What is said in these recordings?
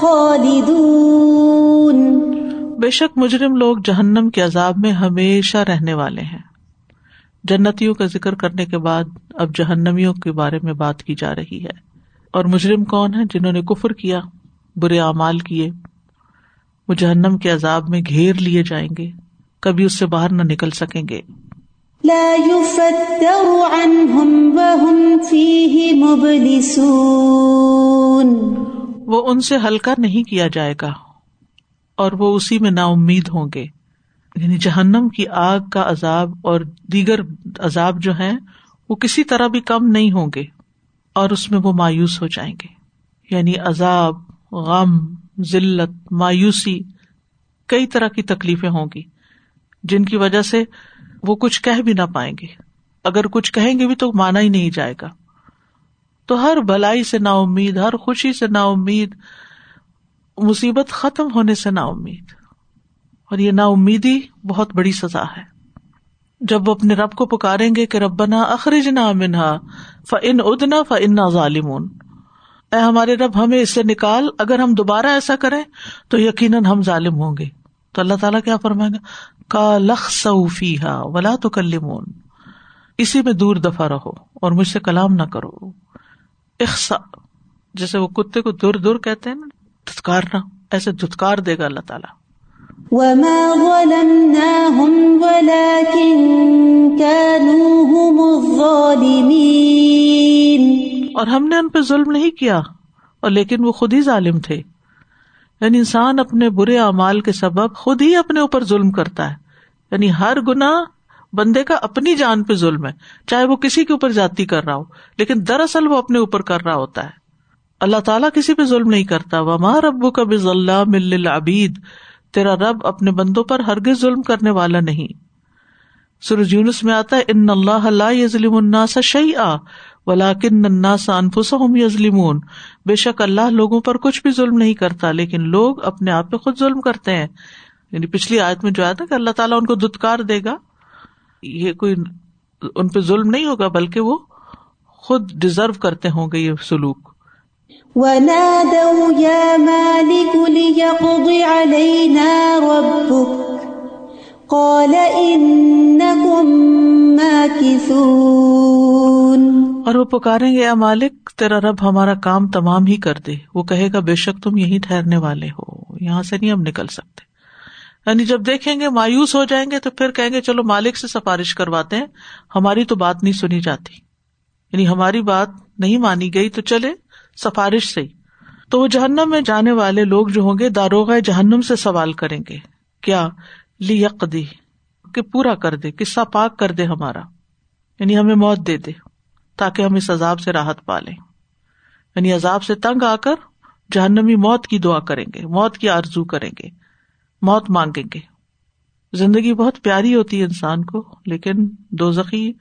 خالدون۔ بے شک مجرم لوگ جہنم کے عذاب میں ہمیشہ رہنے والے ہیں۔ جنتیوں کا ذکر کرنے کے بعد اب جہنمیوں کے بارے میں بات کی جا رہی ہے۔ اور مجرم کون ہے جنہوں نے کفر کیا برے اعمال کیے؟ وہ جہنم کے عذاب میں گھیر لیے جائیں گے کبھی اس سے باہر نہ نکل سکیں گے۔ لا يفتر عنهم وهم فيه مبلسون۔ وہ ان سے ہلکا نہیں کیا جائے گا اور وہ اسی میں نا امید ہوں گے۔ یعنی جہنم کی آگ کا عذاب اور دیگر عذاب جو ہیں، وہ کسی طرح بھی کم نہیں ہوں گے اور اس میں وہ مایوس ہو جائیں گے۔ یعنی عذاب، غم، ذلت، مایوسی کئی طرح کی تکلیفیں ہوں گی، جن کی وجہ سے وہ کچھ کہہ بھی نہ پائیں گے۔ اگر کچھ کہیں گے بھی تو مانا ہی نہیں جائے گا۔ تو ہر بلائی سے نا امید ہر خوشی سے نا امید مصیبت ختم ہونے سے نا امید اور یہ نا امیدی بہت بڑی سزا ہے۔ جب وہ اپنے رب کو پکاریں گے کہ ربنا اخرج نہ منہا فن ادنا فن ظالمون۔ اے ہمارے رب، ہمیں اس سے نکال، اگر ہم دوبارہ ایسا کریں تو یقیناً ہم ظالم ہوں گے۔ تو اللہ تعالیٰ کیا فرمائیں گا؟ کا لخ صوفی ہا ولا تو کلمون اسی میں دور دفاع رہو اور مجھ سے کلام نہ کرو۔ اخسا جیسے وہ کتے کو دور دور کہتے ہیں نا دھتکارنا ایسے دھتکار دے گا اللہ تعالیٰ۔ وما ظلمناهم ولكن كانوا هم الظالمين۔ اور ہم نے ان پہ ظلم نہیں کیا اور لیکن وہ خود ہی ظالم تھے۔ یعنی انسان اپنے برے اعمال کے سبب خود ہی اپنے اوپر ظلم کرتا ہے۔ یعنی ہر گنا بندے کا اپنی جان پہ ظلم ہے، چاہے وہ کسی کے اوپر جاتی کر رہا ہو، لیکن دراصل وہ اپنے اوپر کر رہا ہوتا ہے۔ اللہ تعالیٰ کسی پہ ظلم نہیں کرتا۔ وما ربو کا بزلہ مل العبید تیرا رب اپنے بندوں پر ہرگز ظلم کرنے والا نہیں۔ سورج یونس میں آتا ہے، ان اللہ لا یظلم الناس شیئا ولکن الناس انفسهم یظلمون بے شک اللہ لوگوں پر کچھ بھی ظلم نہیں کرتا، لیکن لوگ اپنے آپ پہ خود ظلم کرتے ہیں۔ یعنی پچھلی آیت میں جو آیا تھا کہ اللہ تعالیٰ ان کو دتکار دے گا یہ کوئی ان پہ ظلم نہیں ہوگا بلکہ وہ خود ڈیزرو کرتے ہوں گے یہ سلوک۔ ونادوا يا مالك ليقض علينا ربك۔ قال إنكم ماكثون۔ اور وہ پکاریں گے اے مالک تیرا رب ہمارا کام تمام ہی کر دے۔ وہ کہے گا بے شک تم یہی ٹھہرنے والے ہو یہاں سے نہیں ہم نکل سکتے۔ یعنی جب دیکھیں گے مایوس ہو جائیں گے تو پھر کہیں گے چلو مالک سے سفارش کرواتے ہیں، ہماری تو بات نہیں سنی جاتی۔ یعنی ہماری بات نہیں مانی گئی تو چلے، سفارش سے۔ تو وہ جہنم میں جانے والے لوگ جو ہوں گے داروغ جہنم سے سوال کریں گے، کیا لی دی کہ پورا کر دے، قصہ پاک کر دے ہمارا۔ یعنی ہمیں موت دے دے، تاکہ ہم اس عذاب سے راحت پا لیں۔ یعنی عذاب سے تنگ آ کر جہنمی موت کی دعا کریں گے، موت کی آرزو کریں گے۔ موت مانگیں گے۔ زندگی بہت پیاری ہوتی ہے انسان کو، لیکن دو زخی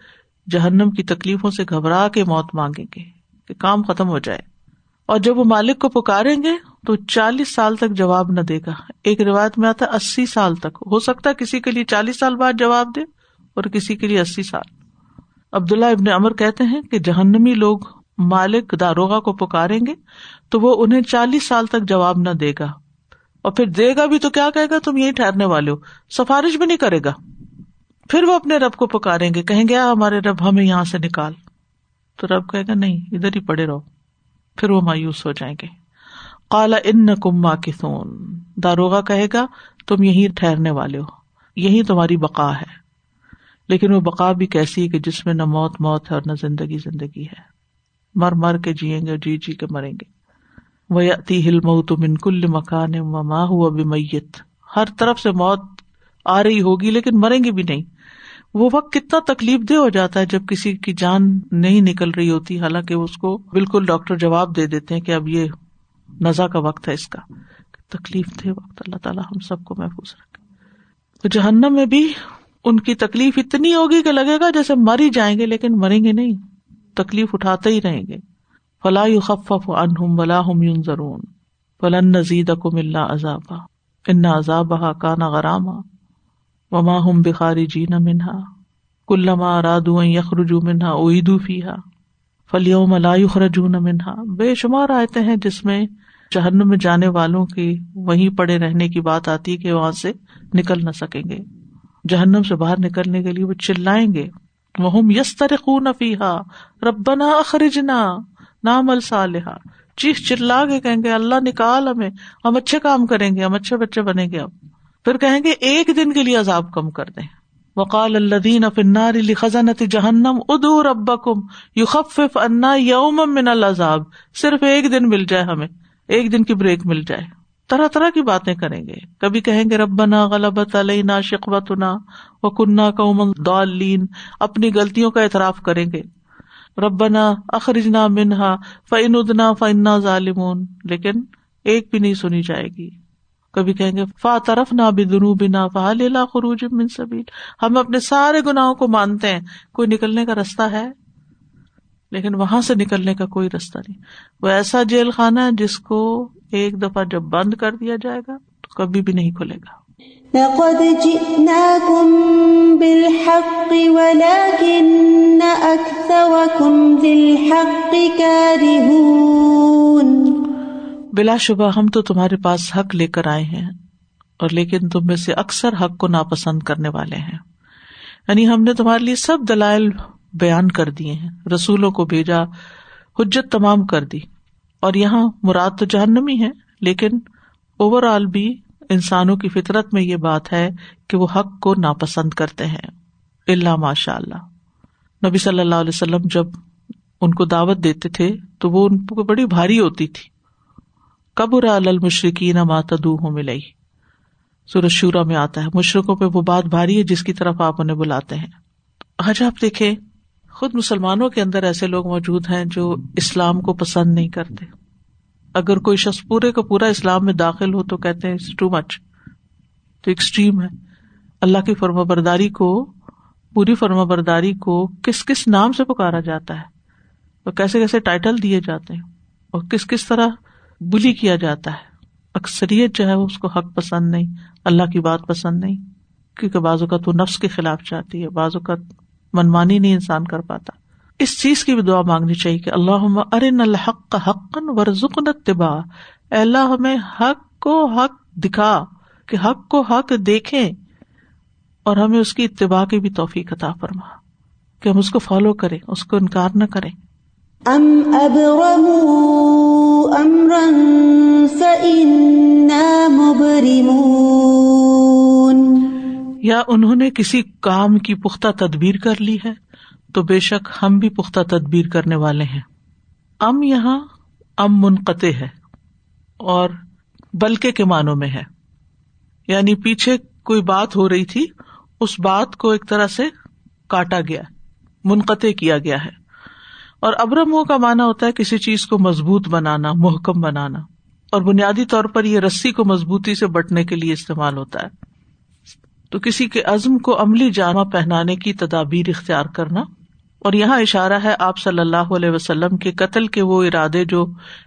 جہنم کی تکلیفوں سے گھبرا کے موت مانگیں گے کہ کام ختم ہو جائے۔ اور جب وہ مالک کو پکاریں گے تو چالیس سال تک جواب نہ دے گا۔ ایک روایت میں آتا اسی سال تک۔ ہو سکتا کسی کے لیے چالیس سال بعد جواب دے اور کسی کے لیے اسی سال۔ عبداللہ ابن امر کہتے ہیں کہ جہنمی لوگ مالک داروغا کو پکاریں گے تو وہ انہیں چالیس سال تک جواب نہ دے گا۔ اور پھر دے گا بھی تو کیا کہے گا؟ تم یہی ٹھہرنے والے ہو۔ سفارش بھی نہیں کرے گا۔ پھر وہ اپنے رب کو پکاریں گے۔ کہیں گے ہمارے رب، ہمیں یہاں سے نکال۔ تو رب کہے گا، نہیں، ادھر ہی پڑے رہو۔ پھر وہ مایوس ہو جائیں گے۔ کالا ان کما کسون داروگا کہے گا، تم یہی ٹھہرنے والے ہو۔ یہی تمہاری بقا ہے۔ لیکن وہ بقا بھی کیسی ہے کہ جس میں نہ موت موت ہے اور نہ زندگی زندگی ہے۔ مر مر کے جیئیں گے جی جی کے مریں گے۔ وہ ہل مئو تو کل مکان ماں ہوا بھی ہر طرف سے موت آ رہی ہوگی لیکن مریں گے بھی نہیں۔ وہ وقت کتنا تکلیف دہ ہو جاتا ہے جب کسی کی جان نہیں نکل رہی ہوتی، حالانکہ اس کو بالکل ڈاکٹر جواب دے دیتے ہیں کہ اب یہ نزا کا وقت ہے اس کا۔ تکلیف دہ وقت، اللہ تعالیٰ ہم سب کو محفوظ رکھے۔ تو جہنم میں بھی ان کی تکلیف اتنی ہوگی کہ لگے گا جیسے مر ہی جائیں گے لیکن مریں گے نہیں۔ تکلیف اٹھاتے ہی رہیں گے۔ فلاح خف انہم ولا ہم یون ضرون فلن نزید کو ملنا عذابہ ان عذاب کانا غرامہ وما ہم بخاری جی نہ منہا کلما رادو یخرجو منہا اویدو فیحا فلیوم لا یخرجون منہا بے شمار آتے ہیں جس میں جہنم میں جانے والوں کی وہیں پڑے رہنے کی بات آتی ہے کہ وہاں سے نکل نہ سکیں گے جہنم سے باہر نکلنے کے لیے وہ چلائیں گے وہ یس خون افیحا ربنا اخرجنا نام الصالحہ چیخ چلا کے کہیں گے، اللہ نکال ہمیں، ہم اچھے کام کریں گے، ہم اچھے بچے بنیں گے۔ اب پھر کہیں گے، ایک دن کے لیے عذاب کم کر دیں۔ وقال الدین افنار علی خزانت جہنم ادو ربکم یو انا یوم من العذاب۔ صرف ایک دن مل جائے ہمیں، ایک دن کی بریک مل جائے۔ طرح طرح کی باتیں کریں گے۔ کبھی کہیں گے، ربنا غلبت علینا شقوتنا و کنہ قوم دالین اپنی غلطیوں کا اعتراف کریں گے۔ ربنا اخرجنا منہا فعن ادنا فنا ظالمون۔ لیکن ایک بھی نہیں سنی جائے گی۔ کبھی کہیں گے فا طرف نہ بھی دنو بنا فا لا خروج من سبیل ہم اپنے سارے گناہوں کو مانتے ہیں۔ کوئی نکلنے کا رستہ ہے؟ لیکن وہاں سے نکلنے کا کوئی رستہ نہیں۔ وہ ایسا جیل خانہ ہے جس کو ایک دفعہ جب بند کر دیا جائے گا، تو کبھی بھی نہیں کھلے گا۔ لقد جئناكم بالحق ولكن أكثركم للحق كارهون. بلا شبہ ہم تو تمہارے پاس حق لے کر آئے ہیں اور لیکن تم میں سے اکثر حق کو ناپسند کرنے والے ہیں۔ یعنی ہم نے تمہارے لیے سب دلائل بیان کر دیے ہیں۔ رسولوں کو بھیجا، حجت تمام کر دی۔ اور یہاں مراد تو جہنمی ہے، لیکن اوور آل بھی انسانوں کی فطرت میں یہ بات ہے کہ وہ حق کو ناپسند کرتے ہیں۔ اللہ ماشاء اللہ نبی صلی اللہ علیہ وسلم جب ان کو دعوت دیتے تھے تو وہ ان کو بڑی بھاری ہوتی تھی۔ قبر المشرقی ماتدو ہوں ملئی سورج شورا میں آتا ہے مشرقوں پہ وہ بات بھاری ہے جس کی طرف آپ انہیں بلاتے ہیں۔ آج آپ دیکھیں، خود مسلمانوں کے اندر ایسے لوگ موجود ہیں جو اسلام کو پسند نہیں کرتے۔ اگر کوئی شخص پورے کا پورا اسلام میں داخل ہو تو کہتے ہیں ٹو مچ تو ایکسٹریم ہے۔ اللہ کی فرما برداری کو، پوری فرما برداری کو کس کس نام سے پکارا جاتا ہے؟ اور کیسے کیسے ٹائٹل دیے جاتے ہیں؟ اور کس کس طرح بلی کیا جاتا ہے؟ اکثریت جو ہے وہ اس کو حق پسند نہیں، اللہ کی بات پسند نہیں، کیونکہ بعض اوقات وہ نفس کے خلاف چاہتی ہے، بعض اوقات منمانی نہیں انسان کر پاتا۔ اس چیز کی بھی دعا مانگنی چاہیے کہ اللہ ارن الحق حقن ورژن اتبا اللہ ہمیں حق کو حق دکھا کہ حق کو حق دیکھیں اور ہمیں اس کی اتباع کی بھی توفیق عطا فرما۔ کہ ہم اس کو فالو کریں اس کو انکار نہ کریں۔ ام فإنا مبرمون۔ یا انہوں نے کسی کام کی پختہ تدبیر کر لی ہے؟ تو بے شک ہم بھی پختہ تدبیر کرنے والے ہیں۔ ام یہاں ام منقطع ہے اور بلکہ کے معنوں میں ہے۔ یعنی پیچھے کوئی بات ہو رہی تھی، اس بات کو ایک طرح سے کاٹا گیا، منقطع کیا گیا ہے۔ اور ابرم کا مانا ہوتا ہے کسی چیز کو مضبوط بنانا، محکم بنانا۔ اور بنیادی طور پر یہ رسی کو مضبوطی سے بٹنے کے لیے استعمال ہوتا ہے۔ تو کسی کے عزم کو عملی جامع پہنانے کی تدابیر اختیار کرنا اور یہاں اشارہ ہے آپ صلی اللہ علیہ وسلم کے قتل کے وہ ارادے جو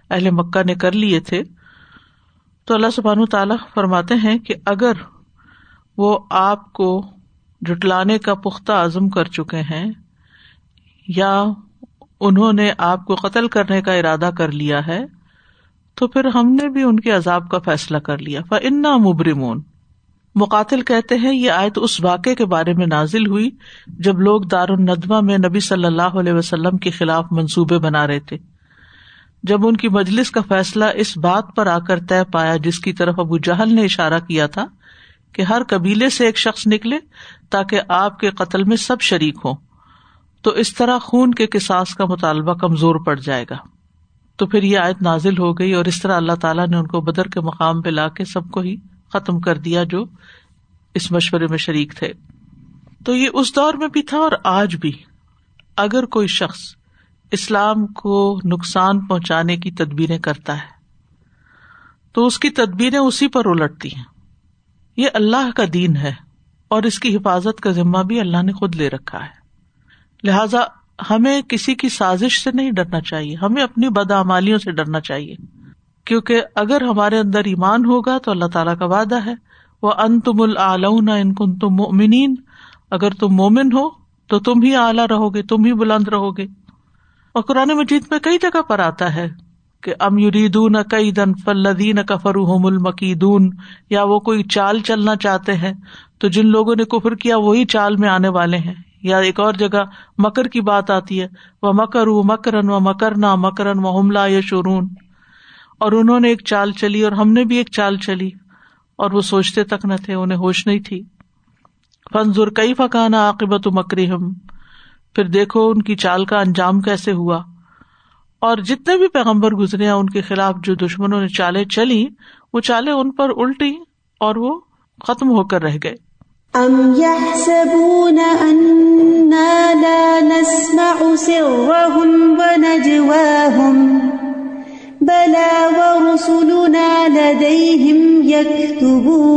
اہل مکہ نے کر لیے تھے۔ تو اللہ سبحان تعالیٰ فرماتے ہیں کہ اگر وہ آپ کو جٹلانے کا پختہ عزم کر چکے ہیں یا انہوں نے آپ کو قتل کرنے کا ارادہ کر لیا ہے، تو پھر ہم نے بھی ان کے عذاب کا فیصلہ کر لیا۔ فنا مبرمون۔ مقاتل کہتے ہیں، یہ آیت اس واقعے کے بارے میں نازل ہوئی جب لوگ دار الدما میں نبی صلی اللہ علیہ وسلم کے خلاف منصوبے بنا رہے تھے۔ جب ان کی مجلس کا فیصلہ اس بات پر آ کر طے پایا جس کی طرف ابو جہل نے اشارہ کیا تھا کہ ہر قبیلے سے ایک شخص نکلے تاکہ آپ کے قتل میں سب شریک ہوں، تو اس طرح خون کے کساس کا مطالبہ کمزور پڑ جائے گا۔ تو پھر یہ آیت نازل ہو گئی اور اس طرح اللہ تعالیٰ نے ان کو بدر کے مقام پہ لا کے سب کو ہی ختم کر دیا جو اس مشورے میں شریک تھے۔ تو یہ اس دور میں بھی تھا اور آج بھی۔ اگر کوئی شخص اسلام کو نقصان پہنچانے کی تدبیریں کرتا ہے، تو اس کی تدبیریں اسی پر الٹتی ہیں۔ یہ اللہ کا دین ہے اور اس کی حفاظت کا ذمہ بھی اللہ نے خود لے رکھا ہے۔ لہذا ہمیں کسی کی سازش سے نہیں ڈرنا چاہیے، ہمیں اپنی بدعمالیوں سے ڈرنا چاہیے۔ کیونکہ اگر ہمارے اندر ایمان ہوگا تو اللہ تعالیٰ کا وعدہ ہے وہ ان تم ان کن تم مومنین اگر تم مومن ہو تو تم ہی اعلیٰ رہو گے، تم ہی بلند رہو گے۔ اور قرآن مجید میں کئی جگہ پر آتا ہے کہ ام یریدون کئی دن فلدین کفرهم المکیدون۔ یا وہ کوئی چال چلنا چاہتے ہیں تو جن لوگوں نے کفر کیا وہی چال میں آنے والے ہیں۔ یا ایک اور جگہ مکر کی بات آتی ہے وہ مکر مکرن و مکرنا مکرن و حملہ یا شورون اور انہوں نے ایک چال چلی اور ہم نے بھی ایک چال چلی اور وہ سوچتے تک نہ تھے، انہیں ہوش نہیں تھی۔ فنزر کئی فکانا عاقبت مکری ہم پھر دیکھو ان کی چال کا انجام کیسے ہوا۔ اور جتنے بھی پیغمبر گزرے ہیں، ان کے خلاف جو دشمنوں نے چالیں چلی وہ چالیں ان پر الٹی اور وہ ختم ہو کر رہ گئے۔ ام يحسبون اننا لا نسمع سرهم ونجواهم بلى ورسلنا لديهم يكتبون.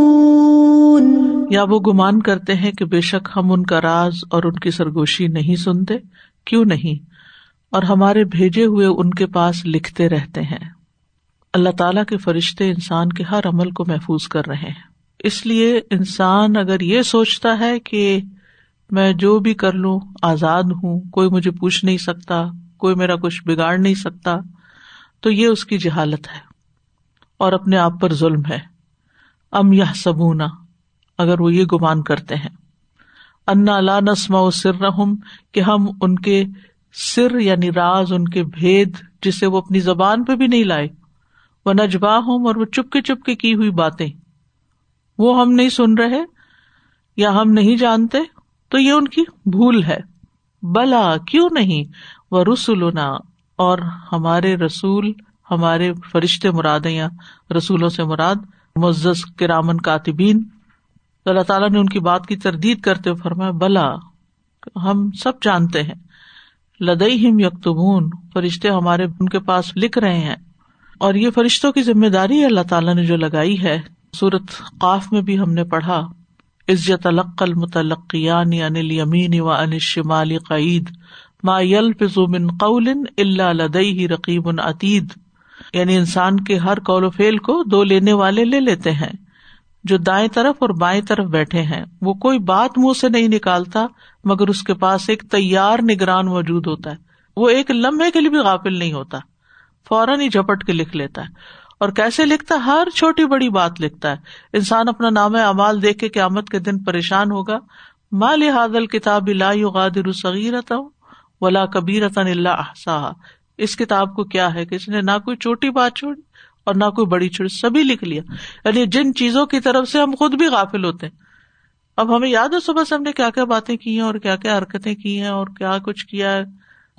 یا وہ گمان کرتے ہیں کہ بے شک ہم ان کا راز اور ان کی سرگوشی نہیں سنتے؟ کیوں نہیں؟ اور ہمارے بھیجے ہوئے ان کے پاس لکھتے رہتے ہیں۔ اللہ تعالیٰ کے فرشتے انسان کے ہر عمل کو محفوظ کر رہے ہیں۔ اس لیے انسان اگر یہ سوچتا ہے کہ میں جو بھی کر لوں، آزاد ہوں، کوئی مجھے پوچھ نہیں سکتا، کوئی میرا کچھ بگاڑ نہیں سکتا تو یہ اس کی جہالت ہے اور اپنے آپ پر ظلم ہے۔ ام یا سبونا اگر وہ یہ گمان کرتے ہیں۔ انا لا نسما سر رحم کہ ہم ان کے سر یعنی راز، ان کے بھید جسے وہ اپنی زبان پہ بھی نہیں لائے۔ وہ نجبا ہوں اور وہ چپکے چپکے کی ہوئی باتیں۔ وہ ہم نہیں سن رہے یا ہم نہیں جانتے، تو یہ ان کی بھول ہے۔ بلا، کیوں نہیں؟ وہ رسولنا اور ہمارے رسول، ہمارے فرشتے مراد یا رسولوں سے مراد معزز، کرامن کاتبین۔ اللہ تعالیٰ نے ان کی بات کی تردید کرتے ہوئے فرمایا، بلا، ہم سب جانتے ہیں۔ لدئی ہم یکتبون فرشتے ہمارے ان کے پاس لکھ رہے ہیں۔ اور یہ فرشتوں کی ذمہ داری اللہ تعالیٰ نے جو لگائی ہے۔ سورت قاف میں بھی ہم نے پڑھا عزت القل متلقیان انل یمین و ان شمال قعید۔ ما یل من قول اللہ لدئی رقیب عتید یعنی انسان کے ہر قول و فیل کو دو لینے والے لے لیتے ہیں۔ جو دائیں طرف اور بائیں طرف بیٹھے ہیں۔ وہ کوئی بات منہ سے نہیں نکالتا، مگر اس کے پاس ایک تیار نگران موجود ہوتا ہے۔ وہ ایک لمحے کے لیے بھی غافل نہیں ہوتا۔ فوراً ہی جھپٹ کے لکھ لیتا ہے۔ اور کیسے لکھتا ہر چھوٹی بڑی بات لکھتا ہے۔ انسان اپنا نام امال دیکھ کے قیامت کے دن پریشان ہوگا۔ مال حادل کتاب لا اللہ ولا کبیر اللہ اس کتاب کو کیا ہے کہ اس نے نہ کوئی چھوٹی بات چھوڑی اور نہ کوئی بڑی چھوڑی سبھی لکھ لیا۔ یعنی جن چیزوں کی طرف سے ہم خود بھی غافل ہوتے ہیں۔ اب ہمیں یاد ہے صبح سے ہم نے کیا کیا باتیں کی ہیں اور کیا کیا حرکتیں کی ہیں اور کیا کچھ کیا ہے۔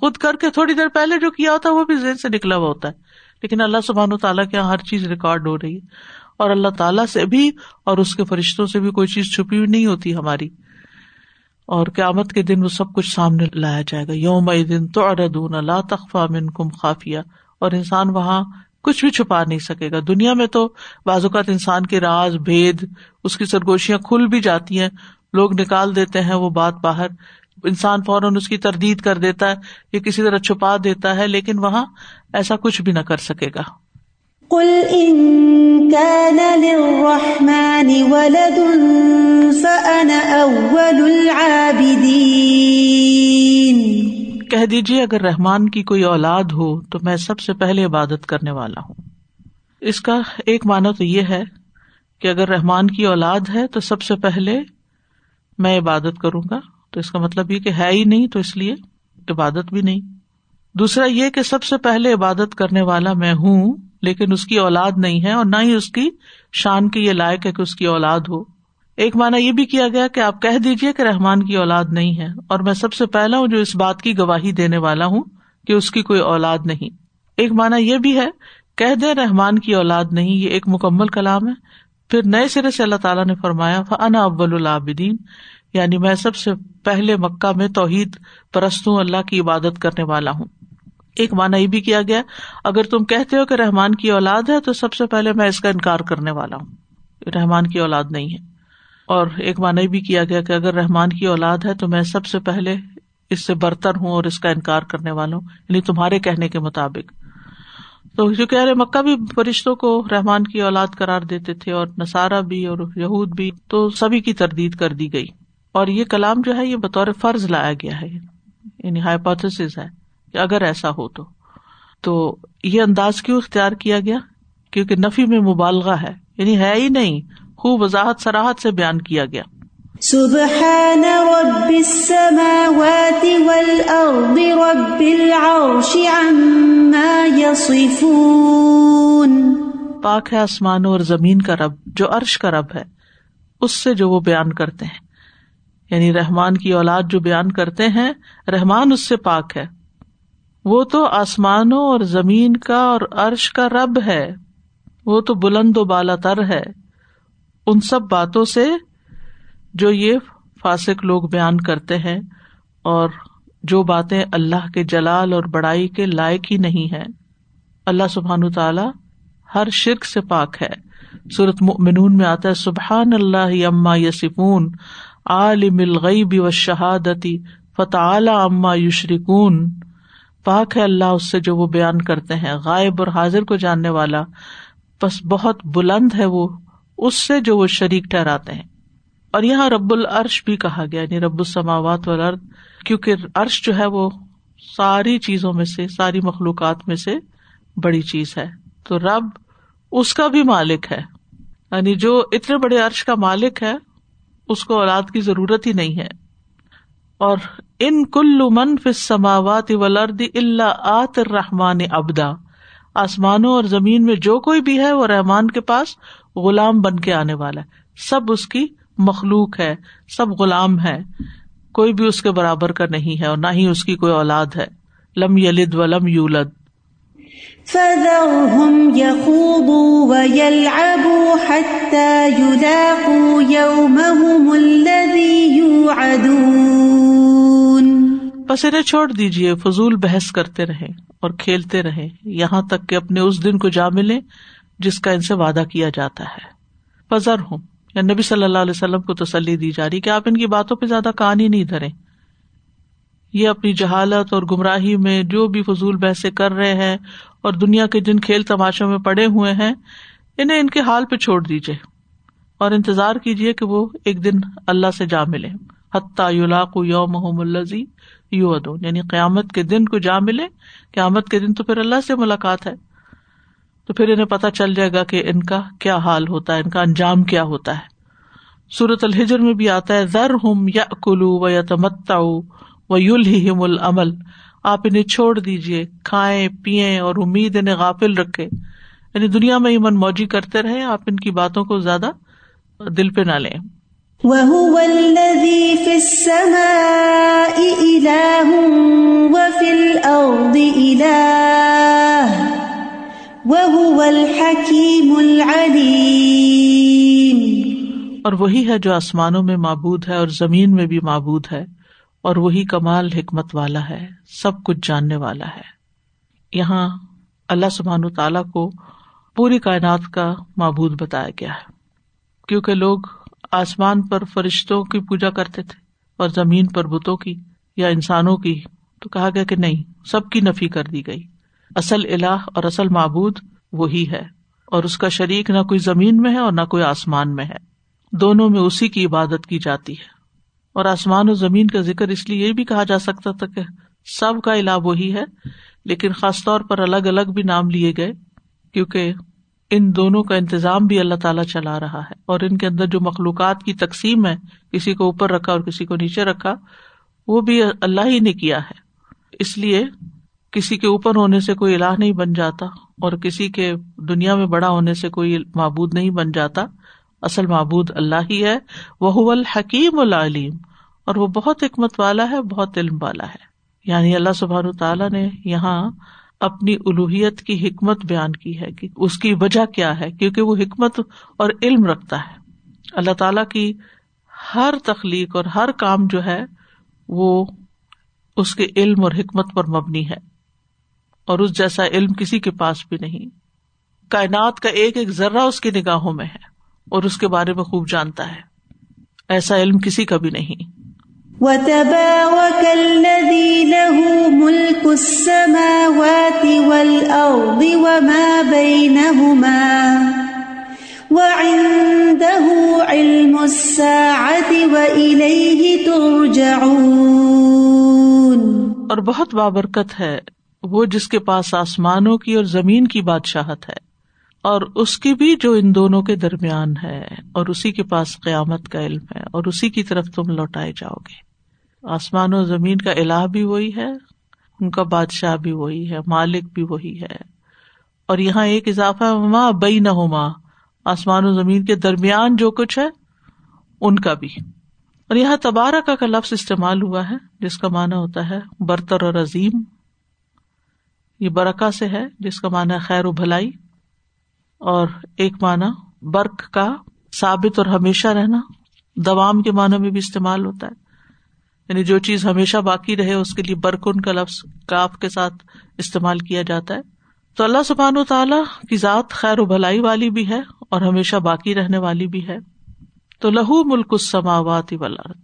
خود کر کے تھوڑی دیر پہلے جو کیا ہوتا ہے وہ بھی ذہن سے نکلا ہوا ہوتا ہے۔ لیکن اللہ سبحان و تعالیٰ کے یہاں ہر چیز ریکارڈ ہو رہی ہے۔ اور اللہ تعالیٰ سے بھی اور اس کے فرشتوں سے بھی کوئی چیز چھپی ہوئی نہیں ہوتی ہماری۔ اور قیامت کے دن وہ سب کچھ سامنے لایا جائے گا۔ یوم دن تو اردون اللہ تخفا من کم خافیہ اور انسان وہاں کچھ بھی چھپا نہیں سکے گا۔ دنیا میں تو بعض اوقات انسان کے راز، بھید، اس کی سرگوشیاں کھل بھی جاتی ہیں۔ لوگ نکال دیتے ہیں وہ بات باہر۔ انسان فوراً اس کی تردید کر دیتا ہے یا کسی طرح چھپا دیتا ہے، لیکن وہاں ایسا کچھ بھی نہ کر سکے گا۔ کہہ دیجیے اگر رحمان کی کوئی اولاد ہو تو میں سب سے پہلے عبادت کرنے والا ہوں۔ اس کا ایک معنی تو یہ ہے کہ اگر رحمان کی اولاد ہے تو سب سے پہلے میں عبادت کروں گا۔ تو اس کا مطلب یہ کہ ہے ہی نہیں تو اس لیے عبادت بھی نہیں۔ دوسرا یہ کہ سب سے پہلے عبادت کرنے والا میں ہوں لیکن اس کی اولاد نہیں ہے اور نہ ہی اس کی شان کے یہ لائق ہے کہ اس کی اولاد ہو۔ ایک مانا یہ بھی کیا گیا کہ آپ کہہ دیجیے کہ رحمان کی اولاد نہیں ہے اور میں سب سے پہلا ہوں جو اس بات کی گواہی دینے والا ہوں کہ اس کی کوئی اولاد نہیں۔ ایک مانا یہ بھی ہے، کہہ دے رحمان کی اولاد نہیں، یہ ایک مکمل کلام ہے۔ پھر نئے سرے سے اللہ تعالیٰ نے فرمایا فنا ابل العابدین یعنی میں سب سے پہلے مکہ میں توحید پرستوں اللہ کی عبادت کرنے والا ہوں۔ ایک مانا یہ بھی کیا گیا، اگر تم کہتے ہو کہ رحمان کی اولاد ہے تو سب سے پہلے میں اس کا انکار کرنے والا ہوں۔ رحمان کی اولاد نہیں ہے۔ اور ایک مانا یہ بھی کیا گیا کہ اگر رحمان کی اولاد ہے تو میں سب سے پہلے اس سے برتر ہوں اور اس کا انکار کرنے والا ہوں یعنی تمہارے کہنے کے مطابق۔ تو جو کہہ رہے مکہ بھی فرشتوں کو رحمان کی اولاد قرار دیتے تھے اور نسارا بھی اور یہود بھی، تو سبھی کی تردید کر دی گئی۔ اور یہ کلام جو ہے، یہ بطور فرض لایا گیا ہے یعنی ہائیپوتھس ہے۔ اگر ایسا ہو تو۔ تو یہ انداز کیوں اختیار کیا گیا؟ کیونکہ نفی میں مبالغہ ہے یعنی ہے ہی نہیں خوب وضاحت سراہد سے بیان کیا گیا۔ سبحان رب السماوات والأرض رب العرش عما يصفون۔ پاک ہے آسمانوں اور زمین کا رب جو عرش کا رب ہے اس سے جو وہ بیان کرتے ہیں۔ یعنی رحمان کی اولاد جو بیان کرتے ہیں رحمان اس سے پاک ہے۔ وہ تو آسمانوں اور زمین کا اور عرش کا رب ہے۔ وہ تو بلند و بالا تر ہے۔ ان سب باتوں سے جو یہ فاسق لوگ بیان کرتے ہیں اور جو باتیں اللہ کے جلال اور بڑائی کے لائق ہی نہیں ہے اللہ سبحان تعالی ہر شرک سے پاک ہے۔ سورت منون میں آتا ہے سبحان اللہ اما یسفون عالم الغیب و شہادتی فتح اما یشرکون۔ پاک ہے اللہ اس سے جو وہ بیان کرتے ہیں۔ غائب اور حاضر کو جاننے والا، بس بہت بلند ہے وہ، اس سے جو وہ شریک ٹھہراتے ہیں۔ اور یہاں رب العرش بھی کہا گیا یعنی رب السماوات والارض، کیونکہ عرش جو ہے وہ ساری چیزوں میں سے، ساری مخلوقات میں سے بڑی چیز ہے۔ تو رب اس کا بھی مالک ہے۔ یعنی جو اتنے بڑے عرش کا مالک ہے، اس کو اولاد کی ضرورت ہی نہیں ہے۔ اور ان کل من سماوات ولرد اللہ آت رحمان ابدا آسمانوں اور زمین میں جو کوئی بھی ہے وہ رحمان کے پاس غلام بن کے آنے والا ہے۔ سب اس کی مخلوق ہے، سب غلام ہے۔ کوئی بھی اس کے برابر کا نہیں ہے اور نہ ہی اس کی کوئی اولاد ہے۔ لم یلد و لم یولد بس انہیں چھوڑ دیجیے فضول بحث کرتے رہے اور کھیلتے رہے یہاں تک کہ اپنے اس دن کو جا ملے جس کا ان سے وعدہ کیا جاتا ہے۔ فضر ہوں، یا نبی صلی اللہ علیہ وسلم کو تسلی دی جا رہی کہ آپ ان کی باتوں پہ زیادہ کان ہی نہیں دھرے یہ اپنی جہالت اور گمراہی میں جو بھی فضول بحث کر رہے ہیں اور دنیا کے جن کھیل تماشوں میں پڑے ہوئے ہیں، انہیں ان کے حال پہ چھوڑ دیجیے اور انتظار کیجیے کہ وہ ایک دن اللہ سے جا ملے۔ حتیٰ یولاق یوم الزی یو ادون یعنی قیامت کے دن کو جا ملے، قیامت کے دن تو پھر اللہ سے ملاقات ہے۔ تو پھر انہیں پتا چل جائے گا کہ ان کا کیا حال ہوتا ہے، ان کا انجام کیا ہوتا ہے۔ سورت الحجر میں بھی آتا ہے ذر ہم یا کلو و یا تمتا و یل العمل۔ آپ انہیں چھوڑ دیجیے کھائیں، پیئیں اور امید انہیں غافل رکھے یعنی دنیا میں ہی من موجی کرتے رہے آپ ان کی باتوں کو زیادہ دل پہ نہ لیں۔ وهو الذي في السماء إله وفي الأرض إله وهو الحكيم العليم اور وہی ہے جو آسمانوں میں معبود ہے اور زمین میں بھی معبود ہے اور وہی کمال حکمت والا ہے، سب کچھ جاننے والا ہے۔ یہاں اللہ سبحان تعالی کو پوری کائنات کا معبود بتایا گیا ہے۔ کیونکہ لوگ آسمان پر فرشتوں کی پوجا کرتے تھے اور زمین پر بتوں کی یا انسانوں کی، تو کہا گیا کہ نہیں، سب کی نفی کر دی گئی۔ اصل الہ اور اصل معبود وہی ہے، اور اس کا شریک نہ کوئی زمین میں ہے اور نہ کوئی آسمان میں ہے۔ دونوں میں اسی کی عبادت کی جاتی ہے۔ اور آسمان و زمین کا ذکر اس لیے یہ بھی کہا جا سکتا تھا کہ سب کا الہ وہی ہے، لیکن خاص طور پر الگ الگ بھی نام لیے گئے، کیونکہ ان دونوں کا انتظام بھی اللہ تعالیٰ چلا رہا ہے اور ان کے اندر جو مخلوقات کی تقسیم ہے، کسی کو اوپر رکھا اور کسی کو نیچے رکھا، وہ بھی اللہ ہی نے کیا ہے۔ اس لیے کسی کے اوپر ہونے سے کوئی الہ نہیں بن جاتا اور کسی کے دنیا میں بڑا ہونے سے کوئی معبود نہیں بن جاتا۔ اصل معبود اللہ ہی ہے۔ وہ الحکیم العلیم۔ اور وہ بہت حکمت والا ہے، بہت علم والا ہے۔ یعنی اللہ سبحان تعالیٰ نے یہاں اپنی الوحیت کی حکمت بیان کی ہے کہ اس کی وجہ کیا ہے، کیونکہ وہ حکمت اور علم رکھتا ہے۔ اللہ تعالی کی ہر تخلیق اور ہر کام جو ہے، وہ اس کے علم اور حکمت پر مبنی ہے۔ اور اس جیسا علم کسی کے پاس بھی نہیں۔ کائنات کا ایک ایک ذرہ اس کی نگاہوں میں ہے اور اس کے بارے میں خوب جانتا ہے۔ ایسا علم کسی کا بھی نہیں۔ وتبارك الذي له ملك السماوات والأرض وما بينهما وعنده علم الساعة وإليه ترجعون. اور بہت بابرکت ہے وہ جس کے پاس آسمانوں کی اور زمین کی بادشاہت ہے۔ اور اس کی بھی جو ان دونوں کے درمیان ہے اور اسی کے پاس قیامت کا علم ہے اور اسی کی طرف تم لوٹائے جاؤ گے۔ آسمان و زمین کا الہ بھی وہی ہے، ان کا بادشاہ بھی وہی ہے، مالک بھی وہی ہے۔ اور یہاں ایک اضافہ ماں بئی نہ ہو ماں آسمان و زمین کے درمیان جو کچھ ہے، ان کا بھی۔ اور یہاں تبارہ کا لفظ استعمال ہوا ہے، جس کا معنی ہوتا ہے برتر اور عظیم۔ یہ برکا سے ہے، جس کا معنی خیر و بھلائی۔ اور ایک معنی برق کا ثابت اور ہمیشہ رہنا، دوام کے معنی میں بھی استعمال ہوتا ہے۔ یعنی جو چیز ہمیشہ باقی رہے، اس کے لیے برکن کا لفظ کاف کے ساتھ استعمال کیا جاتا ہے۔ تو اللہ سبحان و تعالیٰ کی ذات خیر و بھلائی والی بھی ہے اور ہمیشہ باقی رہنے والی بھی ہے۔ تو لہو ملک السماوات والارض۔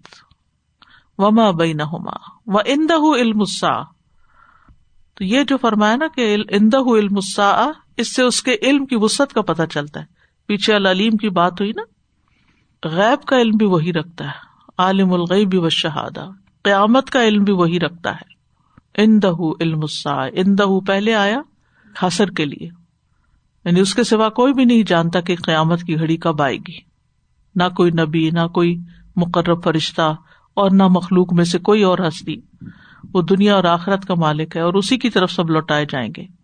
وما بینہما۔ و اندہ علم الساعہ تو یہ جو فرمایا نا کہ اندہ علم الساعہ اس سے اس کے علم کی وسط کا پتہ چلتا ہے۔ پیچھے العلیم کی بات ہوئی نا۔ غیب کا علم بھی وہی رکھتا ہے۔ عالم الغیب و شہادہ قیامت کا علم بھی وہی رکھتا ہے۔ اندہ علم الساعہ۔ اندہ پہلے آیا حسر کے لیے۔ یعنی اس کے سوا کوئی بھی نہیں جانتا کہ قیامت کی گھڑی کب آئے گی۔ نہ کوئی نبی، نہ کوئی مقرر فرشتہ اور نہ مخلوق میں سے کوئی اور ہستی۔ وہ دنیا اور آخرت کا مالک ہے اور اسی کی طرف سب لوٹائے جائیں گے۔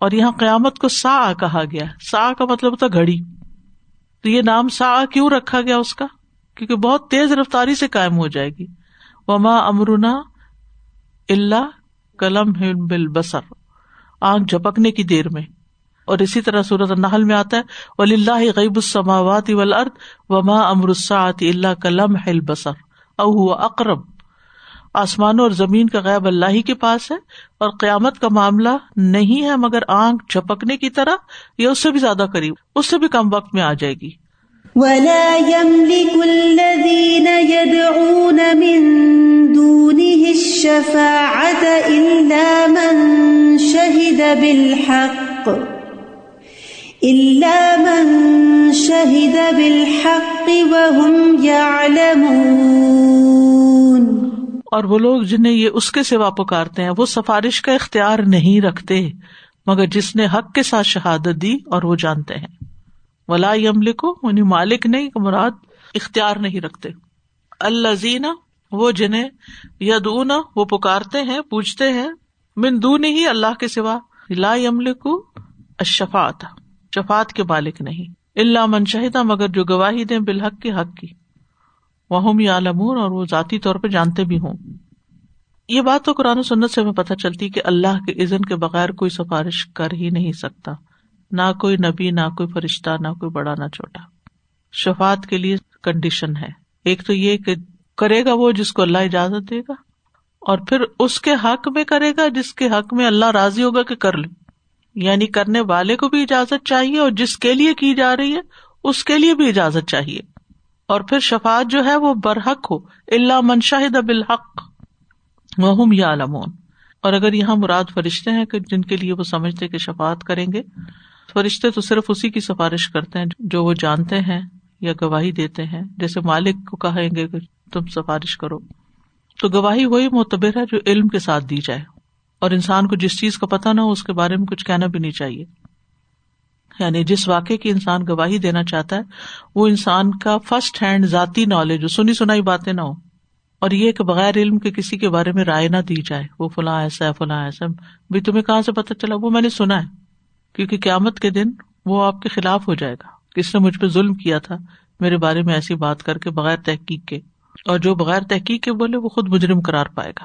اور یہاں قیامت کو سا کہا گیا سا کا مطلب ہوتا گھڑی۔ تو یہ نام سا کیوں رکھا گیا اس کا؟ کیونکہ بہت تیز رفتاری سے قائم ہو جائے گی۔ وما امرنا اللہ کلم بل بسر آنکھ جھپکنے کی دیر میں۔ اور اسی طرح صورت النحل میں آتا ہے ولی اللہ غیب السماوات والارض وما امر الساعت اللہ کلم حل بسر او اقرب آسمانوں اور زمین کا غیب اللہ ہی کے پاس ہے اور قیامت کا معاملہ نہیں ہے مگر آنکھ جھپکنے کی طرح یا اس سے بھی زیادہ قریب، اس سے بھی کم وقت میں آ جائے گی۔ ولا يملك الذين يدعون من دونه الشفاعة إلا من شهد بالحق، إلا من شهد بالحق وهم يعلمون۔ اور وہ لوگ جنہیں یہ اس کے سوا پکارتے ہیں، وہ سفارش کا اختیار نہیں رکھتے، مگر جس نے حق کے ساتھ شہادت دی اور وہ جانتے ہیں۔ ولا یمل کو یعنی مالک نہیں، مراد اختیار نہیں رکھتے۔ اللہ زینا وہ جنہیں یدون وہ پکارتے ہیں، پوچھتے ہیں، من دون ہی اللہ کے سوا۔ لا یمل کو اشفات شفات کے مالک نہیں۔ اللہ من شاہدہ مگر جو گواہی دیں بالحق کے حق کی۔ وہ یا لمون اور وہ ذاتی طور پہ جانتے بھی ہوں۔ یہ بات تو قرآن و سنت سے ہمیں پتہ چلتی کہ اللہ کے عزن کے بغیر کوئی سفارش کر ہی نہیں سکتا۔ نہ کوئی نبی، نہ کوئی فرشتہ، نہ کوئی بڑا، نہ چھوٹا۔ شفات کے لیے کنڈیشن ہے۔ ایک تو یہ کہ کرے گا وہ جس کو اللہ اجازت دے گا اور پھر اس کے حق میں کرے گا جس کے حق میں اللہ راضی ہوگا کہ کر لے۔ یعنی کرنے والے کو بھی اجازت چاہیے اور جس کے لیے کی جا رہی ہے، اس کے لیے بھی اجازت چاہیے۔ اور پھر شفات جو ہے وہ برحق ہو اللہ منشاہد بالحق وہ یا علمون اور اگر یہاں مراد فرشتے ہیں کہ جن کے لیے وہ سمجھتے کہ شفات کریں گے، فرشتے تو صرف اسی کی سفارش کرتے ہیں جو وہ جانتے ہیں یا گواہی دیتے ہیں۔ جیسے مالک کو کہیں گے کہ تم سفارش کرو۔ تو گواہی وہی معتبر ہے جو علم کے ساتھ دی جائے۔ اور انسان کو جس چیز کا پتا نہ ہو، اس کے بارے میں کچھ کہنا بھی نہیں چاہیے۔ یعنی جس واقعے کی انسان گواہی دینا چاہتا ہے، وہ انسان کا فرسٹ ہینڈ ذاتی نالج سنی سنائی باتیں نہ ہو اور یہ کہ بغیر علم کے کسی کے بارے میں رائے نہ دی جائے، وہ فلاں ایسا ہے، فلاں ایسا بھی تمہیں کہاں سے پتا چلا؟ وہ میں نے سنا ہے۔ کیونکہ قیامت کے دن وہ آپ کے خلاف ہو جائے گا۔ کس نے مجھ پہ ظلم کیا تھا؟ میرے بارے میں ایسی بات کر کے بغیر تحقیق کے۔ اور جو بغیر تحقیق کے بولے، وہ خود مجرم کرار پائے گا۔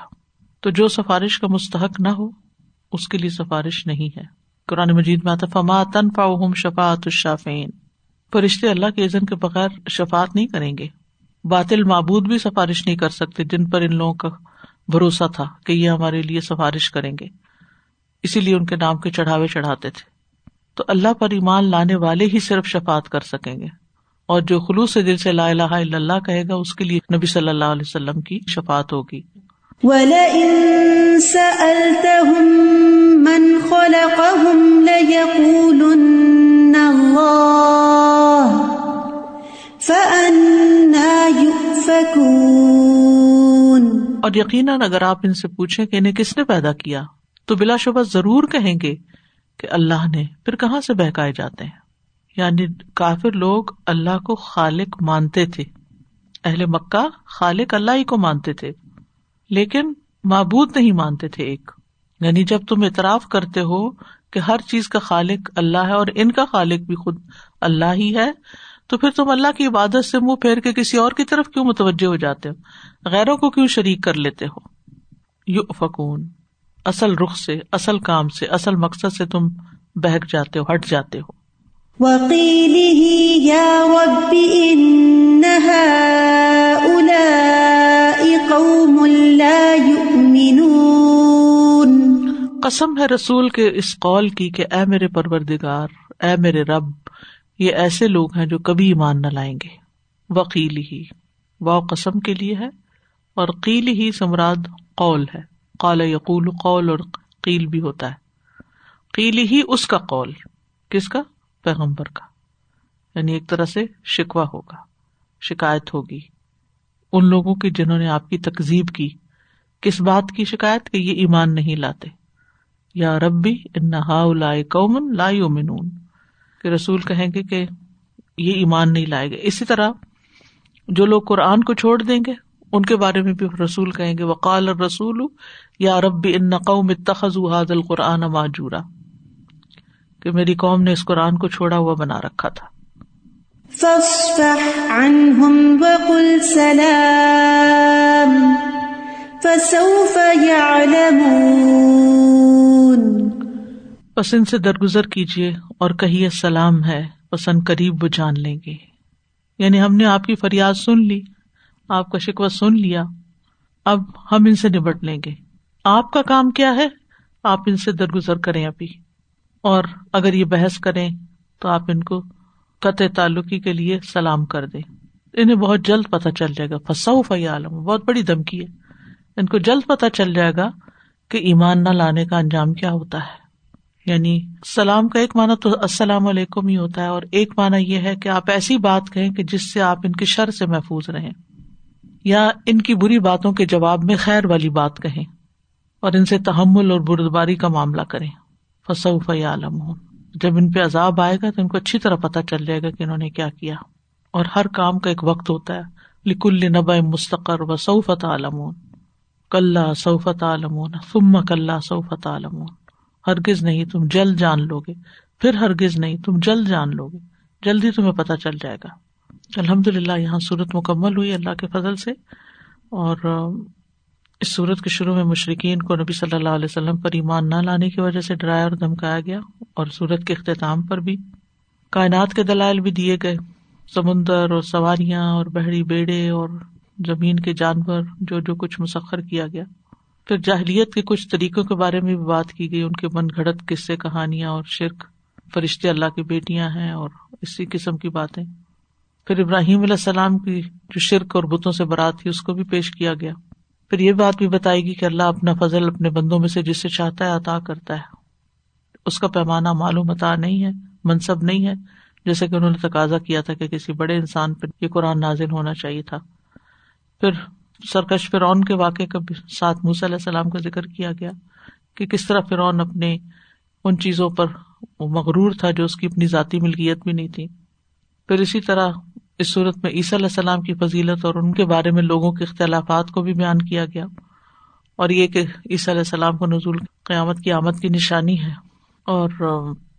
تو جو سفارش کا مستحق نہ ہو، اس کے لیے سفارش نہیں ہے۔ قرآن مجید میں آتا فما تن شفات الشافین فرشتے اللہ کے عزن کے بغیر شفات نہیں کریں گے۔ باطل معبود بھی سفارش نہیں کر سکتے جن پر ان لوگوں کا بھروسہ تھا کہ یہ ہمارے لیے سفارش کریں گے۔ اسی لیے ان کے نام کے چڑھاوے چڑھاتے تھے۔ تو اللہ پر ایمان لانے والے ہی صرف شفات کر سکیں گے۔ اور جو خلوص دل سے لا الہ الا اللہ کہے گا، اس کے لیے نبی صلی اللہ علیہ وسلم کی شفات ہوگی۔ وَلَئِن سَأَلْتَهُم مَّنْ خَلَقَهُمْ لَيَقُولُنَّ اللَّهُ يُؤْفَكُونَ. اور یقیناً اگر آپ ان سے پوچھیں کہ انہیں کس نے پیدا کیا تو تو بلا شبہ ضرور کہیں گے کہ اللہ نے، پھر کہاں سے بہکائے جاتے ہیں؟ یعنی کافر لوگ اللہ کو خالق مانتے تھے۔ اہل مکہ خالق اللہ ہی کو مانتے تھے۔ لیکن معبود نہیں مانتے تھے ایک۔ یعنی جب تم اعتراف کرتے ہو کہ ہر چیز کا خالق اللہ ہے اور ان کا خالق بھی خود اللہ ہی ہے، تو پھر تم اللہ کی عبادت سے منہ پھیر کے کسی اور کی طرف کیوں متوجہ ہو جاتے ہو؟ غیروں کو کیوں شریک کر لیتے ہو؟ یو فکون اصل رخ سے، اصل کام سے، اصل مقصد سے تم بہک جاتے ہو، ہٹ جاتے ہو۔ قسم ہے رسول کے اس قول کی کہ اے میرے پروردگار، اے میرے رب، یہ ایسے لوگ ہیں جو کبھی ایمان نہ لائیں گے۔ وکیل ہی و قسم کے لیے ہے، اور قیل ہی سمراد قول ہے۔ قال یقول قول اور قیل بھی ہوتا ہے۔ قیل ہی اس کا قول، کس کا؟ پیغمبر کا۔ یعنی ایک طرح سے شکوا ہوگا، شکایت ہوگی۔ ان لوگوں کی جنہوں نے آپ کی تکزیب کی، کس بات کی شکایت کہ یہ ایمان نہیں لاتے؟ یا ربی انہا لائے قومن لا یؤمنون۔ کہ رسول کہیں گے کہ یہ ایمان نہیں لائے گا اسی طرح جو لوگ قرآن کو چھوڑ دیں گے، ان کے بارے میں بھی رسول کہیں گے، وقال رسول یا رب ان قوم اتخذ حاض القرآن ماجورا۔ کہ میری قوم نے اس قرآن کو چھوڑا ہوا بنا رکھا تھا۔ بس ان سے درگزر کیجیے اور کہیے سلام ہے پسند قریب وہ جان لیں گے۔ یعنی ہم نے آپ کی فریاد سن لی، آپ کا شکوہ سن لیا، اب ہم ان سے نبٹ لیں گے۔ آپ کا کام کیا ہے؟ آپ ان سے درگزر کریں ابھی۔ اور اگر یہ بحث کریں تو آپ ان کو قطع تعلقی کے لیے سلام کر دیں انہیں بہت جلد پتہ چل جائے گا۔ فساؤ فی عالم بہت بڑی دھمکی ہے۔ ان کو جلد پتہ چل جائے گا کہ ایمان نہ لانے کا انجام کیا ہوتا ہے۔ یعنی سلام کا ایک معنی تو السلام علیکم ہی ہوتا ہے، اور ایک معنی یہ ہے کہ آپ ایسی بات کہیں کہ جس سے آپ ان کی شر سے محفوظ رہیں، یا ان کی بری باتوں کے جواب میں خیر والی بات کہیں، اور ان سے تحمل اور بردباری کا معاملہ کریں۔ فصوف عالم ہوں جب ان پہ عذاب آئے گا تو ان کو اچھی طرح پتہ چل جائے گا کہ انہوں نے کیا کیا۔ اور ہر کام کا ایک وقت ہوتا ہے۔ لکل نبا مستقر و سعفت عالم کل سعفت عالم فم کل سعفت عالم ہرگز نہیں، تم جلد جان لو گے پھر ہرگز نہیں، تم جلد جان لو گے جلدی تمہیں پتہ چل جائے گا۔ الحمد للہ یہاں سورت مکمل ہوئی اللہ کے فضل سے۔ اور اس سورت کے شروع میں مشرقین کو نبی صلی اللہ علیہ وسلم پر ایمان نہ لانے کی وجہ سے ڈرایا اور دھمکایا گیا اور سورت کے اختتام پر بھی کائنات کے دلائل بھی دیے گئے۔ سمندر اور سواریاں اور بحری بیڑے اور زمین کے جانور، جو جو کچھ مسخر کیا گیا۔ پھر جاہلیت کے کچھ طریقوں کے بارے میں بھی بات کی گئی۔ ان کے من گھڑت قصے، کہانیاں اور شرک۔ فرشتے اللہ کی بیٹیاں ہیں اور اسی قسم کی باتیں۔ پھر ابراہیم علیہ السلام کی جو شرک اور بتوں سے برات تھی، اس کو بھی پیش کیا گیا۔ پھر یہ بات بھی بتائے گی کہ اللہ اپنا فضل اپنے بندوں میں سے جس سے چاہتا ہے عطا کرتا ہے۔ اس کا پیمانہ معلوم عطا نہیں ہے، منصب نہیں ہے، جیسے کہ انہوں نے تقاضا کیا تھا کہ کسی بڑے انسان پہ یہ قرآن نازل ہونا چاہیے تھا۔ پھر سرکش فرعون کے واقعے کا ساتھ موسی علیہ السلام کا ذکر کیا گیا کہ کس طرح فرعون اپنے ان چیزوں پر مغرور تھا جو اس کی اپنی ذاتی ملکیت بھی نہیں تھی۔ پھر اسی طرح اس صورت میں عیسی علیہ السلام کی فضیلت اور ان کے بارے میں لوگوں کے اختلافات کو بھی بیان کیا گیا اور یہ کہ عیسی علیہ السلام کو نزول قیامت کی آمد کی نشانی ہے اور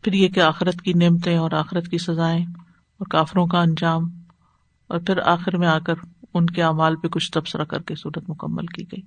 پھر یہ کہ آخرت کی نعمتیں اور آخرت کی سزائیں اور کافروں کا انجام اور پھر آخر میں آ کر ان کے اعمال پہ کچھ تبصرہ کر کے صورت مکمل کی گئی۔